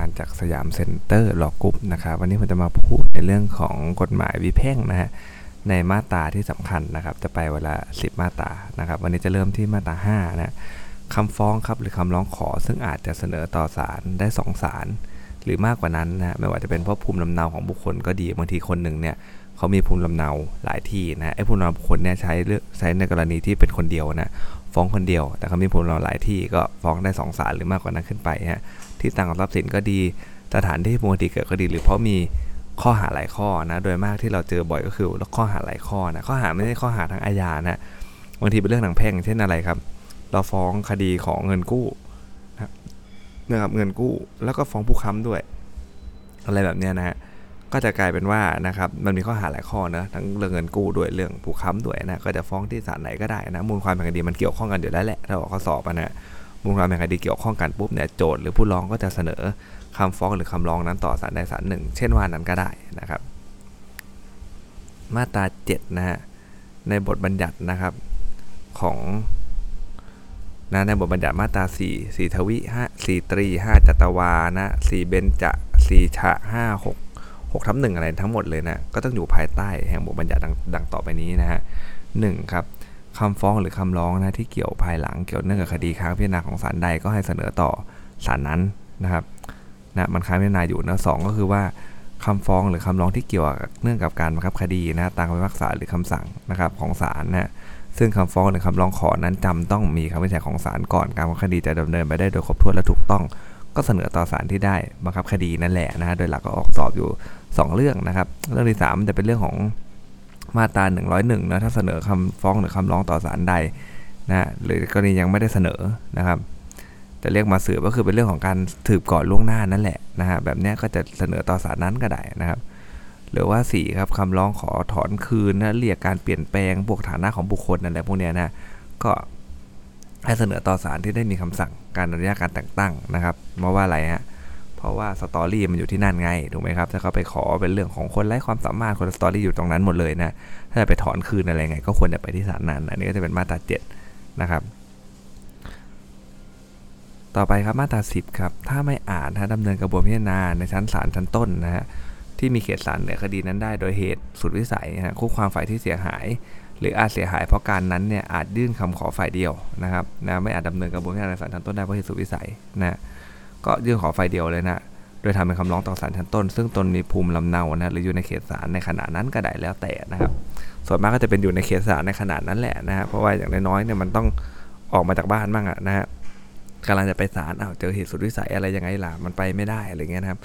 ารจาก Siam Center Law Group นะครับ วันนี้ผมจะมาพูดในเรื่องของกฎหมายวิแพ่งนะฮะในมาตราที่สำคัญนะครับ จะไปเวลา 10 มาตรานะครับ วันนี้จะเริ่มที่มาตรา5นะคำฟ้องครับหรือคำร้องขอ ซึ่งอาจจะเสนอต่อศาลได้ 2 ศาลหรือมากกว่านั้นนะไม่ว่าจะเป็นเพราะภูมิลำเนาของบุคคลก็ดีบางทีคนหนึ่งเนี่ย เขามีภูมิลำเนาหลายที่นะไอ้ภูมิลำเนาบุคคลเนี่ยใช้เลือกใช้ในกรณีที่เป็นคนเดียวนะฟ้องคนเดียว แต่เขามีภูมิลำเนาหลายที่ก็ฟ้องได้2ศาลหรือมากกว่านั้นขึ้นไปฮะที่ต่างกับทรัพย์สินก็ดีสถานที่ปกติเกิดก็ดีหรือเพราะมีข้อหาหลายข้อนะโดยมากที่เราเจอบ่อยก็คือข้อหาหลายข้อนะข้อหาไม่ใช่ข้อหาทางอาญานะบางทีเป็นเรื่องทางแพ่งเช่นอะไรครับ เราฟ้องคดีของเงินกู้นะครับเงินกู้แล้วก็ฟ้องผู้ค้ำด้วย อะไรแบบนี้นะฮะ ก็จะกลายเป็นว่านะครับมันมีข้อหาหลายข้อนะทั้งเรื่องเงินกู้ด้วยเรื่องผู้ค้ำด้วยนะก็จะฟ้องที่ศาลไหนก็ได้นะมูลความแห่งคดีมันเกี่ยวข้องกันอยู่แล้วแหละถ้าออกข้อสอบนะมูลความแห่งคดีเกี่ยวข้องกันปุ๊บเนี่ยโจทย์หรือผู้ร้องก็จะเสนอคำฟ้องหรือคำร้องนั้นต่อศาลใดศาลหนึ่ง เช่นว่านั้นก็ได้นะครับ มาตรา7นะฮะในบทบัญญัตินะครับของนะในบทบัญญัติมาตรา4 4ทวิ5 4ตรี 5จัตวานะ4เบญจะ4ฉะ5 6 6ทับ1อะไรทั้งหมดเลยนะ ก็ต้องอยู่ภายใต้แห่งบทบัญญัติดังต่อไปนี้นะฮะหครับคำฟ้องหรือคำร้องนะที่เกี่ยวภายหลังเกี่ยวเนื่องกับคดีค้างพิจารณาของศาลใดก็ให้เสนอต่อศาลนั้นนะครับนะมันค้างพิจารณาอยู่นะสก็คือว่าคำฟ้องหรือคำร้องที่เกี่ยวเนื่องกับการบังคับคดีนะตามคำพิพากษาหรือคำสั่งนะครับของศาลนะซึ่งคำฟ้องหรือคำร้องขอนั้นจำต้องมีคำวินิจฉัยของศาลก่อนการบังคับคดีจะดำเนินไปได้โดยครบถ้วนและถูกต้อง ก็เสนอต่อศาลที่ได้บังคับคดีนั่นแหละนะฮะโดยหลักก็ออกสอบอยู่ 2 เรื่องนะครับ เรื่องที่3จะเป็นเรื่องของมาตรา101นะถ้าเสนอคำฟ้องหรือคำร้องต่อศาลใดนะหรือกรณียังไม่ได้เสนอนะครับ จะเรียกมาสืบก็คือเป็นเรื่องของการถืบก่อนล่วงหน้านั่นแหละนะฮะแบบนี้ก็จะเสนอต่อศาลนั้นก็ได้นะครับ หรือว่า4ครับคำร้องขอถอนคืนนะเรียกการเปลี่ยนแปลงพวกฐานะของบุคคลนั่นแหละพวกนี้นะก็ให้เสนอต่อศาลที่ได้มีคำสั่งการอนุญาตการแต่งตั้งนะครับเพราะว่าอะไรฮะเพราะว่า story มันอยู่ที่นั่นไงถูกไหมครับ ถ้าเขาไปขอเป็นเรื่องของคนไร้ความสามารถคน story อยู่ตรงนั้นหมดเลยนะ ถ้าจะไปถอนคืนอะไรไง ก็ควรจะไปที่ศาลนั้นอันนี้ก็จะเป็นมาตรา7นะครับ ต่อไปครับมาตรา10ครับ ถ้าไม่อาจถ้าดำเนินกระบวนพิจารณาในชั้นศาลชั้นต้นนะฮะที่มีเขตศาลเหนือคดีนั้นได้โดยเหตุสุดวิสัยนะคู่ความฝ่ายที่เสียหาย หรืออาจเสียหายเพราะการนั้นเนี่ยอาจยื่นคำขอฝ่ายเดียวนะครับนะไม่อาจดำเนินกระบวนการในศาลชั้นต้นได้เพราะเหตุสุดวิสัยนะ ก็ยื่นขอฝ่ายเดียวเลยนะ โดยทำเป็นคำร้องต่อศาลชั้นต้น ซึ่งตนมีภูมิลำเนานะหรืออยู่ในเขตศาลในขณะนั้นก็ได้แล้วแต่นะครับ ส่วนมากก็จะเป็นอยู่ในเขตศาลในขนาดนั้นแหละนะฮะเพราะว่าอย่างน้อยๆเนี่ยมันต้องออกมาจากบ้านบ้างอะนะฮะกำลังจะไปศาลอ้าวเจอเหตุสุดวิสัยอะไรยังไงล่ะมันไปไม่ได้อะไรเงี้ยนะครับ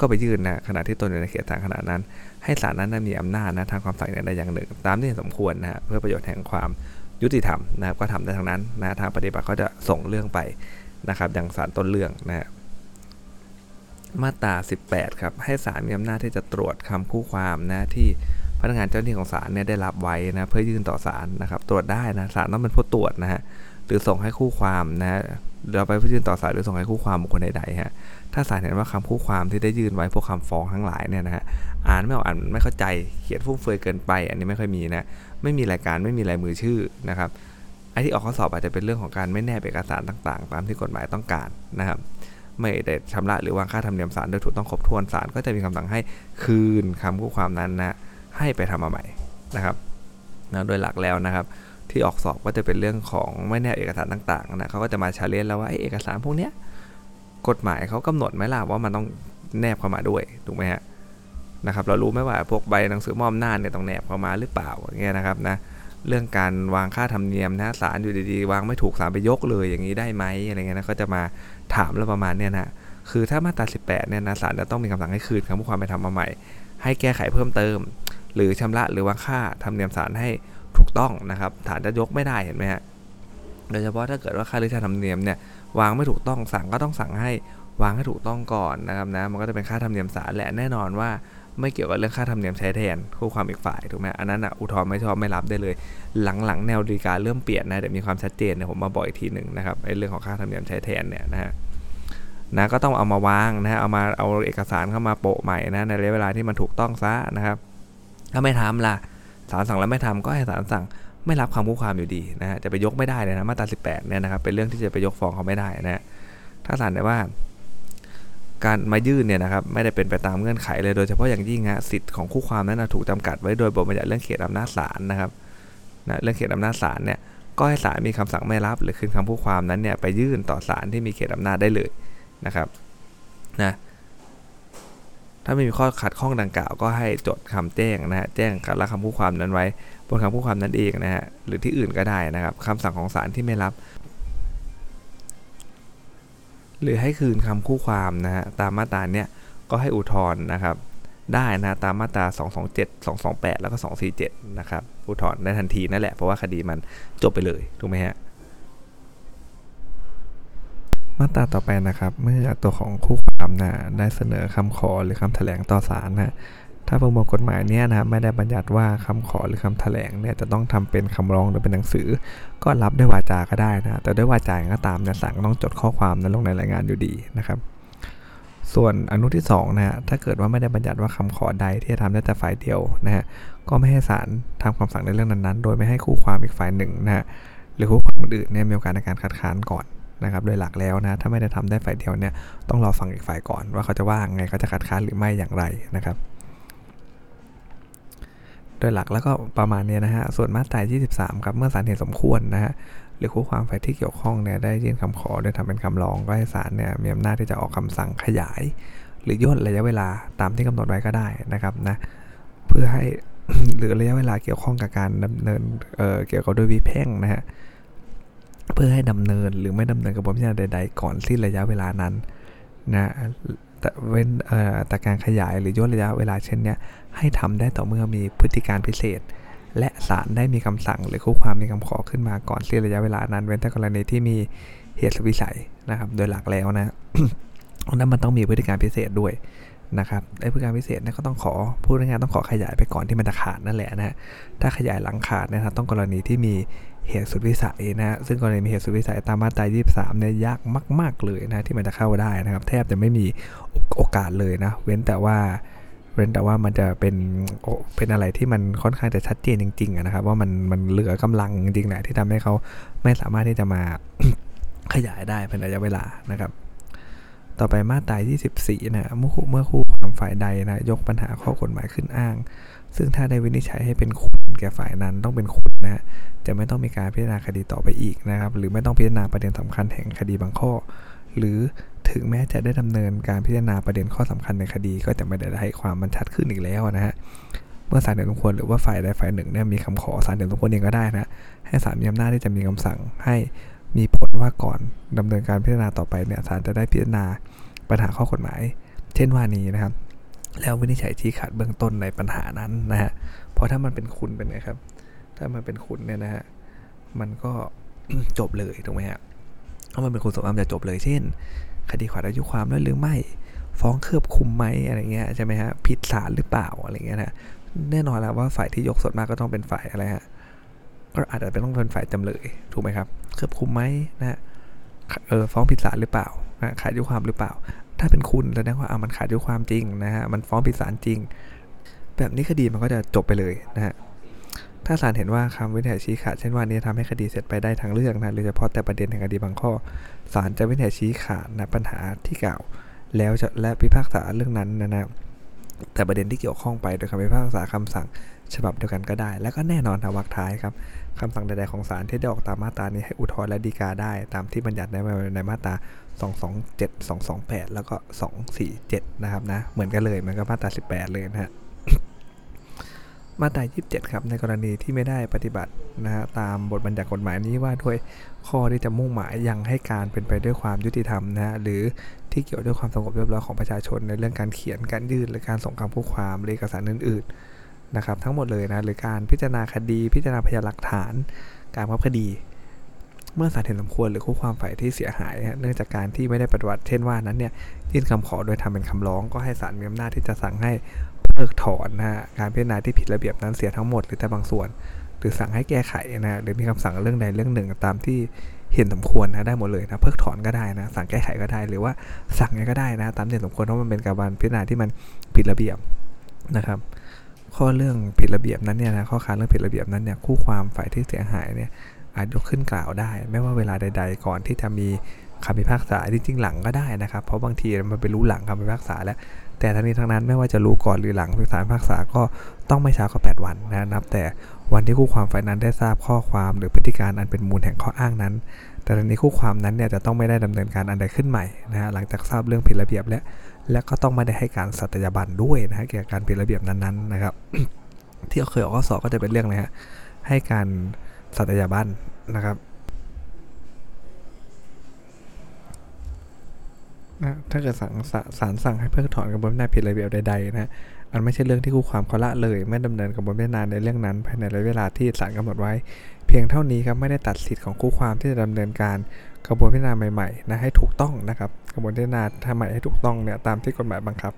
ก็ไปยื่นนะขณะที่ตนอยู่ในเขตศาลขนาดนั้น ให้ศาลนั้นมีอำนาจนะทางความสั่งอย่างใดอย่างหนึ่ง ตามที่สมควรนะฮะเพื่อประโยชน์แห่งความยุติธรรมนะครับก็ทำได้ทั้งนั้นนะทางปฏิบัติเขาจะส่งเรื่องไปนะครับอย่างศาลต้นเรื่องนะฮะ มาตรา 18 ครับ ให้ศาลมีอำนาจที่จะตรวจคำคู่ความนะที่พนักงานเจ้าหน้าที่ของศาลเนี่ยได้รับไว้นะเพื่อยื่นต่อศาลนะครับ ตรวจได้นะศาลต้องเป็นผู้ตรวจนะฮะหรือส่งให้คู่ความนะเราไปยื่นต่อศาลหรือส่งให้คู่ความบุคคลใดๆฮะถ้าศาลเห็นว่าคำคู่ความที่ได้ยื่นไว้พวกคำฟ้องทั้งหลายเนี่ยนะฮะอ่านไม่ออกอ่านไม่เข้าใจเขียนฟุ่มเฟือยเกินไป อันนี้ไม่ค่อยมีนะไม่มีรายการไม่มีลายมือชื่อนะครับไอ้ที่ออกข้อสอบอาจจะเป็นเรื่องของการไม่แนบเอกสารต่างๆ ตามที่กฎหมายต้องการนะครับ ไม่ได้ชำระหรือวางค่าธรรมเนียมศาลโดยถูกต้องครบถ้วนศาลก็จะมีคำสั่งให้คืนคำคู่ความนั้นนะให้ไปทำมาใหม่นะครับนะโดยหลักแล้วนะครับ ที่ออกสอบก็จะเป็นเรื่องของไม่แนบเอกสารต่างๆนะเขาก็จะมาชาเลนจ์แล้วว่าเอกสารพวกเนี้ยกฎหมายเขากำหนดไหมล่ะว่ามันต้องแนบเข้ามาด้วยถูกไหมฮะนะครับเรารู้ไหมว่าพวกใบหนังสือมอบหน้าเนี่ยต้องแนบเข้ามาหรือเปล่าอย่างเงี้ยนะครับนะ เรื่องการวางค่าธรรมเนียมนะศาลอยู่ดีๆ วางไม่ถูกศาลไปยกเลยอย่างนี้ได้ไหมอะไรเงี้ยนะก็จะมาถามเราประมาณเนี้ยนะคือถ้ามาตรา 18เนี่ยนะศาลจะต้องมีคำสั่งให้คืนคำพูดความไปทำมาใหม่ ให้แก้ไขเพิ่มเติม หรือชำระหรือวางค่าธรรมเนียมศาลให้ถูกต้องนะครับฐานจะยกไม่ได้เห็นไหมฮะโดยเฉพาะถ้าเกิดว่าค่าหรือค่าธรรมเนียมเนี่ยวางไม่ถูกต้องสั่งก็ต้องสั่งให้วางให้ถูกต้องก่อนนะครับนะมันก็จะเป็นค่าธรรมเนียมศาลแหละแน่นอนว่า ไม่เกี่ยวกับเรื่องค่าธรรมเนียมใช้แทนคู่ความอีกฝ่ายถูกไหมอันนั้นอะอุทธรณ์ไม่ชอบไม่รับได้เลย หลังๆแนวดีกาเริ่มเปลี่ยนนะแต่มีความชัดเจนเนี่ยผมมาบอกอีกทีหนึ่งนะครับไอ้เรื่องของค่าธรรมเนียมใช้แทนเนี่ยนะฮะนะก็ต้องเอามาวางนะฮะเอามาเอาเอกสารเข้ามาโปะใหม่นะในระยะเวลาที่มันถูกต้องซะนะครับ ถ้าไม่ทำล่ะศาลสั่งแล้วไม่ทำก็ให้ศาลสั่งไม่รับคำคู่ความอยู่ดีนะฮะจะไปยกไม่ได้เลยนะมาตรา18เนี่ยนะครับเป็นเรื่องที่จะไปยกฟ้องเขาไม่ได้นะถ้าศาลได้ว่า การมายื่นเนี่ยนะครับไม่ได้เป็นไปตามเงื่อนไขเลยโดยเฉพาะอย่างยิ่งฮะสิทธิ์ของคู่ความนั้นถูกจำกัดไว้โดยบทบัญญัติเรื่องเขตอำนาจศาลนะครับนะเรื่องเขตอำนาจศาลเนี่ยก็ให้ศาลมีคำสั่งไม่รับ หรือคืนคำคู่ความนั้นเนี่ยไปยื่นต่อศาลที่มีเขตอำนาจได้เลยนะครับนะถ้าไม่มีข้อขัดข้องดังกล่าวก็ให้จดคำแจ้งนะฮะแจ้งการละคำคู่ความนั้นไว้บนคำคู่ความนั้นเองนะฮะหรือที่อื่นก็ได้นะครับคำสั่งของศาลที่ไม่รับ หรือให้คืนคำคู่ความนะฮะตามมาตราเนี่ยก็ให้อุทธรณ์นะครับ ได้นะตามมาตรา 227 228 แล้วก็ 247 นะครับอุทธรณ์ได้ทันทีนั่นแหละเพราะว่าคดีมันจบไปเลยถูกไหมฮะมาตราต่อไปนะครับ เมื่อตัวของคู่ความนะได้เสนอคำขอหรือคำแถลงต่อศาลนะ ถ้าประมวลกฎหมายเนี้ยนะไม่ได้บัญญัติว่าคำขอหรือคำแถลงเนี่ยจะต้องทำเป็นคำร้องหรือเป็นหนังสือ ก็รับด้วยวาจาก็ได้นะ แต่ด้วยวาจาก็ตามเนี่ยศาลต้องจดข้อความนั้นลงในรายงานอยู่ดีนะครับ ส่วนอนุที่2นะฮะถ้าเกิดว่าไม่ได้บัญญัติว่าคำขอใดที่จะทำได้แต่ฝ่ายเดียวนะฮะก็ไม่ให้ศาลทำคำสั่งในเรื่องนั้นๆ โดยไม่ให้คู่ความอีกฝ่ายหนึ่งนะฮะหรือคู่ความอื่นเนี่ยมีโอกาสในการคัดค้านก่อนนะครับโดยหลักแล้วนะถ้าไม่ได้ทำได้ฝ่ายเดียวเนี่ยต้องรอฟังอีกฝ่ายก่อน ว่าเขาจะว่าไงเขาจะคัดค้านหรือไม่อย่างไรนะครับ โดยหลักแล้วก็ประมาณนี้นะฮะ ส่วนมาตรา23 ครับ เมื่อศาลเห็นสมควรนะฮะ หรือคู่ความฝ่ายที่เกี่ยวข้องเนี่ยได้ยื่นคำขอโดยทำเป็นคำร้องก็ให้ศาลเนี่ยมีอำนาจที่จะออกคำสั่งขยาย หรือย่นระยะเวลาตามที่กำหนดไว้ก็ได้นะครับนะ เพื่อให้หรือระยะเวลาเกี่ยวข้องกับการดำเนินเเกี่ยวกับด้วยวิแพ่งนะฮะเพื่อให้ดำเนินหรือไม่ดำเนินกระบวนการใด ๆ ก่อนสิ้นระยะเวลานั้นนะ แต่เว้นอ่อแต่การขยายหรือย่นระยะเวลาเช่นนี้ให้ทำได้ต่อเมื่อมีพฤติการพิเศษ และศาลได้มีคำสั่ง หรือคู่ความมีคำขอขึ้นมาก่อนสิ้นระยะเวลานั้น เว้นแต่กรณีที่มีเหตุสุวิสัยนะครับ โดยหลักแล้วนะนั้นมันต้องมีพฤติการพิเศษด้วยนะครับไอ้พฤติการพิเศษเนี่ยก็ต้องขอผู้งานต้องขอขยายไปก่อนที่มันจะขาดนั่นแหละนะถ้าขยายหลังขาดนะครับต้องกรณีที่มี เหตุสุดวิสัยนะฮะซึ่งกรณีมีเหตุสุดวิสัยตามมาตรา 23 เนี่ยยากมาก ๆ เลยนะที่มันจะเข้าได้นะครับ แทบจะไม่มีโอกาสเลยนะ เว้นแต่ว่าเว้นแต่ว่ามันจะเป็นเป็นอะไรที่มันค่อนข้างจะชัดเจนจริงๆนะครับ ว่ามันมันเหลือกำลังจริงๆแหละที่ทำให้เขาไม่สามารถที่จะมาขยายได้ภายในระยะเวลานะครับ ต่อไปมาตรา 24 นะเมื่อคู่เมื่อคู่ความฝ่ายใดนะยกปัญหาข้อกฎหมายขึ้นอ้าง ซึ่งถ้าได้วินิจฉัยให้เป็นคุณ แก่ฝ่ายนั้นต้องเป็นคุณนะ จะไม่ต้องมีการพิจารณาคดีต่อไปอีกนะครับ หรือไม่ต้องพิจารณาประเด็นสำคัญแห่งคดีบางข้อ หรือถึงแม้จะได้ดำเนินการพิจารณาประเด็นข้อสำคัญในคดี ก็จะไม่ได้ให้ความมันชัดขึ้นอีกแล้วนะฮะเมื่อศาลเห็นสมควรหรือว่าฝ่ายใดฝ่ายหนึ่งเนี่ยมีคำขอศาลเห็นสมควรเองก็ได้นะให้ศาลมีอำนาจที่จะมีคำสั่งให้มีผลว่าก่อนดำเนินการพิจารณาต่อไปเนี่ยศาลจะได้พิจารณาปัญหาข้อกฎหมาย เช่นว่านี้นะครับ แล้ววินิจฉัยชี้ขาดเบื้องต้นในปัญหานั้นนะฮะ เพราะถ้ามันเป็นคุณเป็นไงครับ ถ้ามันเป็นคุณเนี่ยนะฮะ มันก็จบเลยถูกไหมฮะ ถ้ามันเป็นคุณสมบัติจะจบเลย เช่น คดีขาดอายุความแล้วหรือไม่ ฟ้องเครือบคุมไหมอะไรเงี้ยใช่ไหมฮะ ผิดศาลหรือเปล่าอะไรเงี้ยนะ แน่นอนแล้วว่าฝ่ายที่ยกส่วนมากก็ต้องเป็นฝ่ายอะไรฮะ ก็อาจจะเป็นต้องเป็นฝ่ายจำเลย ถูกไหมครับ เครือบคุมไหมนะฮะเออฟ้องผิดศาลหรือเปล่านะขาดอายุความหรือเปล่า ถ้าเป็นคุณแสดงว่าอ่ามันขาดอายุความจริงนะฮะมันฟ้องผิดศาลจริง แบบนี้คดีมันก็จะจบไปเลยนะฮะถ้าศาลเห็นว่าคำวินิจฉัยชี้ขาดเช่นว่านี้ทำให้คดีเสร็จไปได้ทั้งเรื่องนะโดยเฉพาะแต่ประเด็นแห่งคดีบางข้อศาลจะวินิจฉัยชี้ขาดนะปัญหาที่กล่าว แล้วจะและพิพากษาเรื่องนั้นนะนะ แต่ประเด็นที่เกี่ยวข้องไปโดยคำพิพากษาคำสั่งฉบับเดียวกันก็ได้ และก็แน่นอนทางวรรคท้ายครับคำสั่งใดๆของศาลที่ได้ออกตามมาตรานี้ให้อุทธรณ์และฎีกาได้ ตามที่บัญญัติในในมาตรา 227 228 แล้วก็ 247 นะครับนะ เหมือนกันเลย มันก็มาตรา 18 เลยนะฮะ มาตรา27 ครับ ในกรณีที่ไม่ได้ปฏิบัตินะฮะตามบทบัญญัติกฎหมายนี้ว่าด้วยข้อที่จะมุ่งหมายยังให้การเป็นไปด้วยความยุติธรรมนะฮะหรือที่เกี่ยวด้วยความสงบเรียบร้อยของประชาชน ในเรื่องการเขียนการยื่นหรือการส่งคำผู้ความหรือเอกสารอื่นๆนะครับทั้งหมดเลยนะหรือการพิจารณาคดี พิจารณาพยานหลักฐาน การพับคดี เมื่อศาลเห็นสมควรหรือคู่ความฝ่ายที่เสียหาย เนื่องจากการที่ไม่ได้ปฏิบัติเช่นว่านั้นเนี่ยยื่นคำขอโดยทำเป็นคำร้องก็ให้ศาลมีอำนาจที่จะสั่งให้ เพิกถอนนะฮะการพิจารณาที่ผิดระเบียบนั้นเสียทั้งหมดหรือแต่บางส่วน หรือสั่งให้แก้ไขนะหรือมีคำสั่งเรื่องใดเรื่องหนึ่งตามที่เห็นสมควรนะได้หมดเลยนะเพิกถอนก็ได้นะสั่งแก้ไขก็ได้ หรือว่าสั่งไงก็ได้นะตามที่เห็นสมควรเพราะมันเป็นการพิจารณาที่มันผิดระเบียบนะครับ ข้อเรื่องผิดระเบียบนั้นเนี่ยนะข้อค้านเรื่องผิดระเบียบนั้นเนี่ยคู่ความฝ่ายที่เสียหายเนี่ยอาจยกขึ้นกล่าวได้ ไม่ว่าเวลาใด ๆ ก่อนที่จะมีคำพิพากษาจริงๆหลังก็ได้นะครับ เพราะบางทีมันไปรู้หลังคำพิพากษาแล้ว แต่ทั้งนี้ทั้งนั้นไม่ว่าจะรู้ก่อนหรือหลังศาลพิพากษาก็ต้องไม่ช้ากว่า8วันนะนับ แต่วันที่คู่ความฝ่ายนั้นได้ทราบข้อความหรือพฤติการอันเป็นมูลแห่งข้ออ้างนั้น แต่ในคู่ความนั้นเนี่ยจะต้องไม่ได้ดำเนินการอันใดขึ้นใหม่นะฮะหลังจากทราบเรื่องผิดระเบียบและและก็ต้องไม่ได้ให้การสัตยาบันด้วยนะฮะเกี่ยวกับการผิดระเบียบนั้นๆนะครับที่เคยออกข้อสอบก็จะเป็นเรื่องอะไรฮะให้การสัตยาบันนะครับ นะถ้าเกิดสั่งศาลสั่งให้เพิกถอนกระบวนการผิดระเบียบใดๆนะอันไม่ใช่เรื่องที่คู่ความเขาละเลยไม่ดำเนินกระบวนการในเรื่องนั้นภายในระยะเวลาที่ศาลกำหนดไว้ เพียงเท่านี้ครับไม่ได้ตัดสิทธิ์ของคู่ความที่จะดำเนินการกระบวนการพิจารณาใหม่ๆนะให้ถูกต้องนะครับกระบวนการพิจารณาทำใหม่ให้ถูกต้องเนี่ยตามที่กฎหมายบังคับ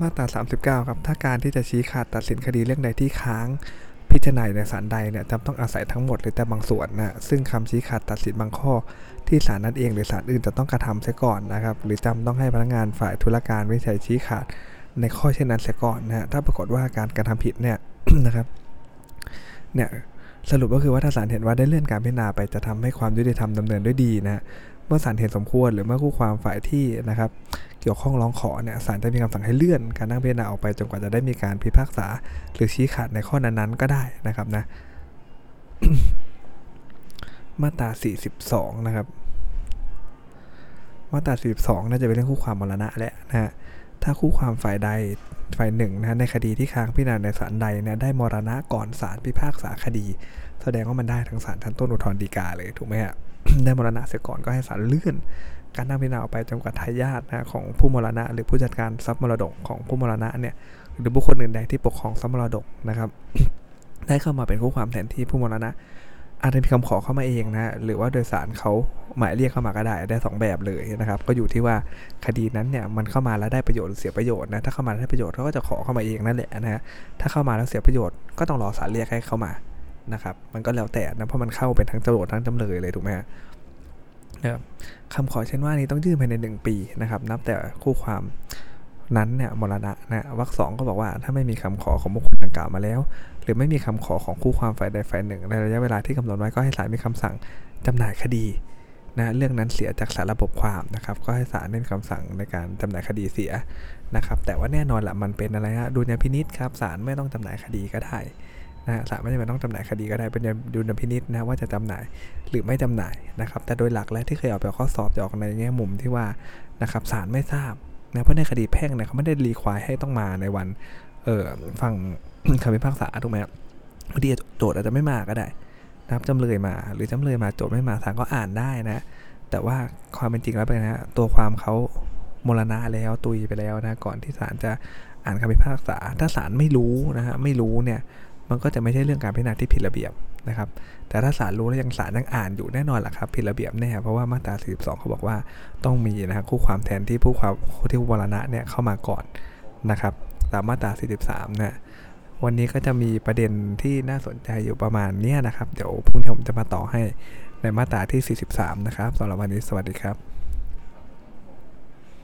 มาตรา 39 ครับถ้าการที่จะชี้ขาดตัดสินคดีเรื่องใดที่ค้าง พิจารณาในศาลใดเนี่ยจำต้องอาศัยทั้งหมดหรือแต่บางส่วนนะซึ่งคำชี้ขาดตัดสินบางข้อ ที่ศาลนั้นเองหรือศาลอื่นจะต้องกระทำเสียก่อนนะครับหรือจำต้องให้พนักงานฝ่ายธุรการวิจัยชี้ขาดในข้อเช่นนั้นเสียก่อนนะถ้าปรากฏว่าการกระทำผิดเนี่ยนะครับเนี่ยสรุปก็คือว่าถ้าศาลเห็นว่าได้เลื่อนการพิจารณาไปจะทำให้ความยุติธรรมดำเนินด้วยดีนะ เมื่อศาลเห็นสมควร หรือเมื่อคู่ความฝ่ายที่นะครับเกี่ยวข้องร้องขอเนี่ยศาลจะมีคำสั่งให้เลื่อนการนั่งพิจารณาออกไปจนกว่าจะได้มีการพิพากษา หรือชี้ขาดในข้อนั้นๆ ก็ได้นะครับนะมาตรา 42 นะครับ มาตรา 42 น่าจะเป็นเรื่องคู่ความมรณะแหละนะฮะ ถ้าคู่ความฝ่ายใดฝ่ายหนึ่งนะในคดีที่ค้างพิจารณาในศาลใดเนี่ยได้มรณะก่อนศาลพิพากษาคดี แสดงว่ามันได้ทั้งศาลชั้นต้นอุทธรณ์ฎีกาเลยถูกไหมฮะ ได้มรณะเสียก่อนก็ให้ศาลเลื่อนการนั่งพิจารณาออกไปจนกว่าทายาทนะของผู้มรณะ หรือผู้จัดการทรัพย์มรดกของผู้มรณะเนี่ยหรือบุคคลอื่นใดที่ปกครองทรัพย์มรดกนะครับ ได้เข้ามาเป็นคู่ความแทนที่ผู้มรณะอาจจะมีคำขอเข้ามาเองนะหรือว่าโดยสารเขาหมายเรียกเข้ามาก็ได้ได้ 2 แบบเลยนะครับ ก็อยู่ที่ว่าคดีนั้นเนี่ยมันเข้ามาแล้วได้ประโยชน์หรือเสียประโยชน์นะถ้าเข้ามาได้ประโยชน์เขาก็จะขอเข้ามาเองนั่นแหละนะฮะถ้าเข้ามาแล้วเสียประโยชน์ก็ต้องรอศาลเรียกให้เข้ามา นะครับมันก็แล้วแต่นะเพราะมันเข้าเป็นทั้งโจทย์ทั้งจำเลยเลยถูกไหมนะครับคำขอเช่นว่านี้ต้องยื่นภายใน 1 ปีนะครับ นับแต่คู่ความนั้นเนี่ยมรณะนะวรรคสองก็บอกว่าถ้าไม่มีคำขอของบุคคลดังกล่าวมาแล้ว หรือไม่มีคำขอของคู่ความฝ่ายใดฝ่ายหนึ่ง ในระยะเวลาที่กำหนดไว้ก็ให้ศาลมีคำสั่งจำหน่ายคดีนะเรื่องนั้นเสียจากสารระบบความนะครับก็ให้ศาลเน้นคำสั่งในการจำหน่ายคดีเสียนะครับแต่ว่าแน่นอนแหละมันเป็นอะไรฮะดุลยพินิษครับศาลไม่ต้องจำหน่ายคดีก็ได้ นะศาลไม่จำเป็นต้องจำหน่ายคดีก็ได้เป็นดุลพินิษนะว่าจะจำหน่ายหรือไม่จำหน่ายนะครับ แต่โดยหลักแล้วที่เคยออกไปข้อสอบจะออกในแง่มุมที่ว่านะครับศาลไม่ทราบนะเพราะในคดีแพ่งเนี่ยเขาไม่ได้รีควายให้ต้องมาในวันเออฟังคำพิพากษาถูกไหมครับบางทีโจทย์อาจจะไม่มาก็ได้นะครับจำเลยมา หรือจำเลยมาโจทย์ไม่มาศาลก็อ่านได้นะ แต่ว่าความเป็นจริงแล้วเป็นนะตัวความเขามรณะแล้วตุยไปแล้วนะก่อนที่ศาลจะอ่านคำพิพากษา ถ้าศาลไม่รู้นะฮะไม่รู้เนี่ย มันก็จะไม่ใช่เรื่องการพิจารณาที่ผิดระเบียบนะครับ แต่ถ้าศาลรู้แล้วยังศาลยังอ่านอยู่แน่นอนแหละครับผิดระเบียบแน่เพราะว่ามาตรา 42 เขาบอกว่าต้องมีนะครับคู่ความแทนที่ผู้ความที่ผู้มรณะเนี่ยเข้ามาก่อนนะครับตามมาตรา 43นะวันนี้ก็จะมีประเด็นที่น่าสนใจอยู่ประมาณนี้นะครับ เดี๋ยวพรุ่งนี้ผมจะมาต่อให้ในมาตราที่ 43 นะครับสำหรับวันนี้สวัสดีครับ